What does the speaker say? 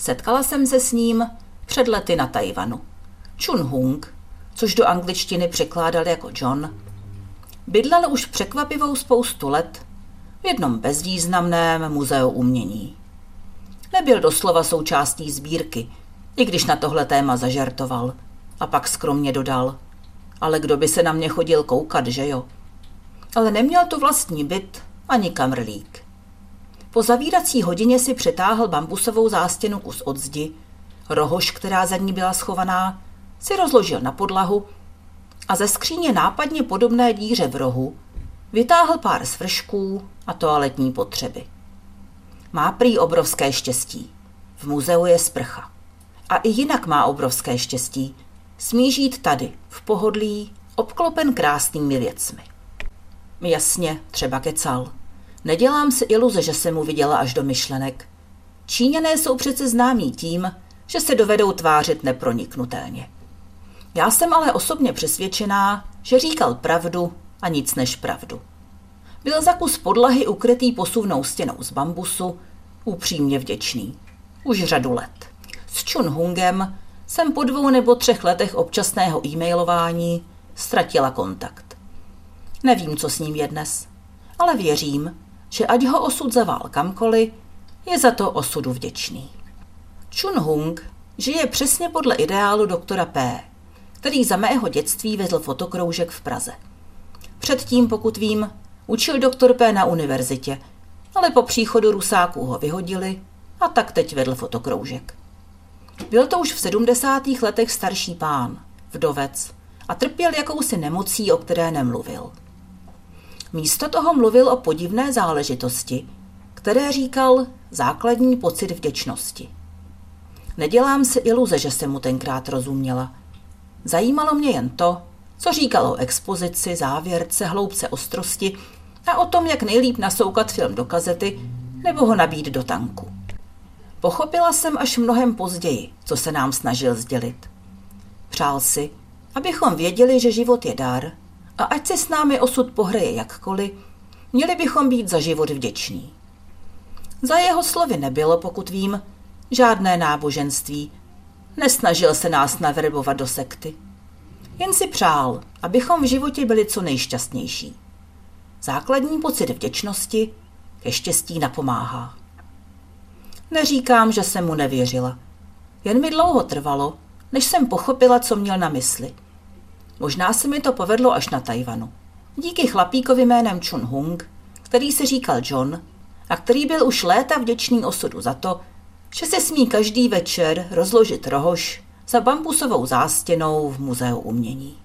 Setkala jsem se s ním před lety na Tajvanu. Chun Hung, což do angličtiny překládal jako John, bydlel už překvapivou spoustu let v jednom bezvýznamném muzeu umění. Nebyl doslova součástí sbírky, i když na tohle téma zažartoval a pak skromně dodal. Ale kdo by se na mě chodil koukat, že jo? Ale neměl tu vlastní byt ani kamrlík. Po zavírací hodině si přetáhl bambusovou zástěnu kus od zdi, rohož, která za ní byla schovaná, si rozložil na podlahu a ze skříně nápadně podobné díře v rohu vytáhl pár svršků a toaletní potřeby. Má prý obrovské štěstí. V muzeu je sprcha. A i jinak má obrovské štěstí. Smí žít tady, v pohodlí, obklopen krásnými věcmi. Jasně, třeba kecal. Nedělám si iluze, že se mu viděla až do myšlenek. Číňané jsou přece známí tím, že se dovedou tvářit neproniknutelně. Já jsem ale osobně přesvědčená, že říkal pravdu a nic než pravdu. Byl za kus podlahy ukrytý posuvnou stěnou z bambusu, upřímně vděčný. Už řadu let. S Chun Hungem jsem po dvou nebo třech letech občasného e-mailování ztratila kontakt. Nevím, co s ním je dnes, ale věřím, že ať ho osud zavál kamkoliv, je za to osudu vděčný. Chun Hung žije přesně podle ideálu doktora P., který za mého dětství vedl fotokroužek v Praze. Předtím, pokud vím, učil doktor P. na univerzitě, ale po příchodu Rusáků ho vyhodili a tak teď vedl fotokroužek. Byl to už v 70. letech starší pán, vdovec, a trpěl jakousi nemocí, o které nemluvil. Místo toho mluvil o podivné záležitosti, které říkal základní pocit vděčnosti. Nedělám si iluze, že jsem mu tenkrát rozuměla. Zajímalo mě jen to, co říkal o expozici, závěrce, hloubce ostrosti a o tom, jak nejlíp nasoukat film do kazety nebo ho nabít do tanku. Pochopila jsem až mnohem později, co se nám snažil sdělit. Přál si, abychom věděli, že život je dar a ať se s námi osud pohraje jakkoliv, měli bychom být za život vděční. Za jeho slovy nebylo, pokud vím, žádné náboženství. Nesnažil se nás naverbovat do sekty. Jen si přál, abychom v životě byli co nejšťastnější. Základní pocit vděčnosti ke štěstí napomáhá. Neříkám, že jsem mu nevěřila. Jen mi dlouho trvalo, než jsem pochopila, co měl na mysli. Možná se mi to povedlo až na Tajvanu. Díky chlapíkovi jménem Chun Hung, který se říkal John a který byl už léta vděčný osudu za to, že se smí každý večer rozložit rohož za bambusovou zástěnou v muzeu umění.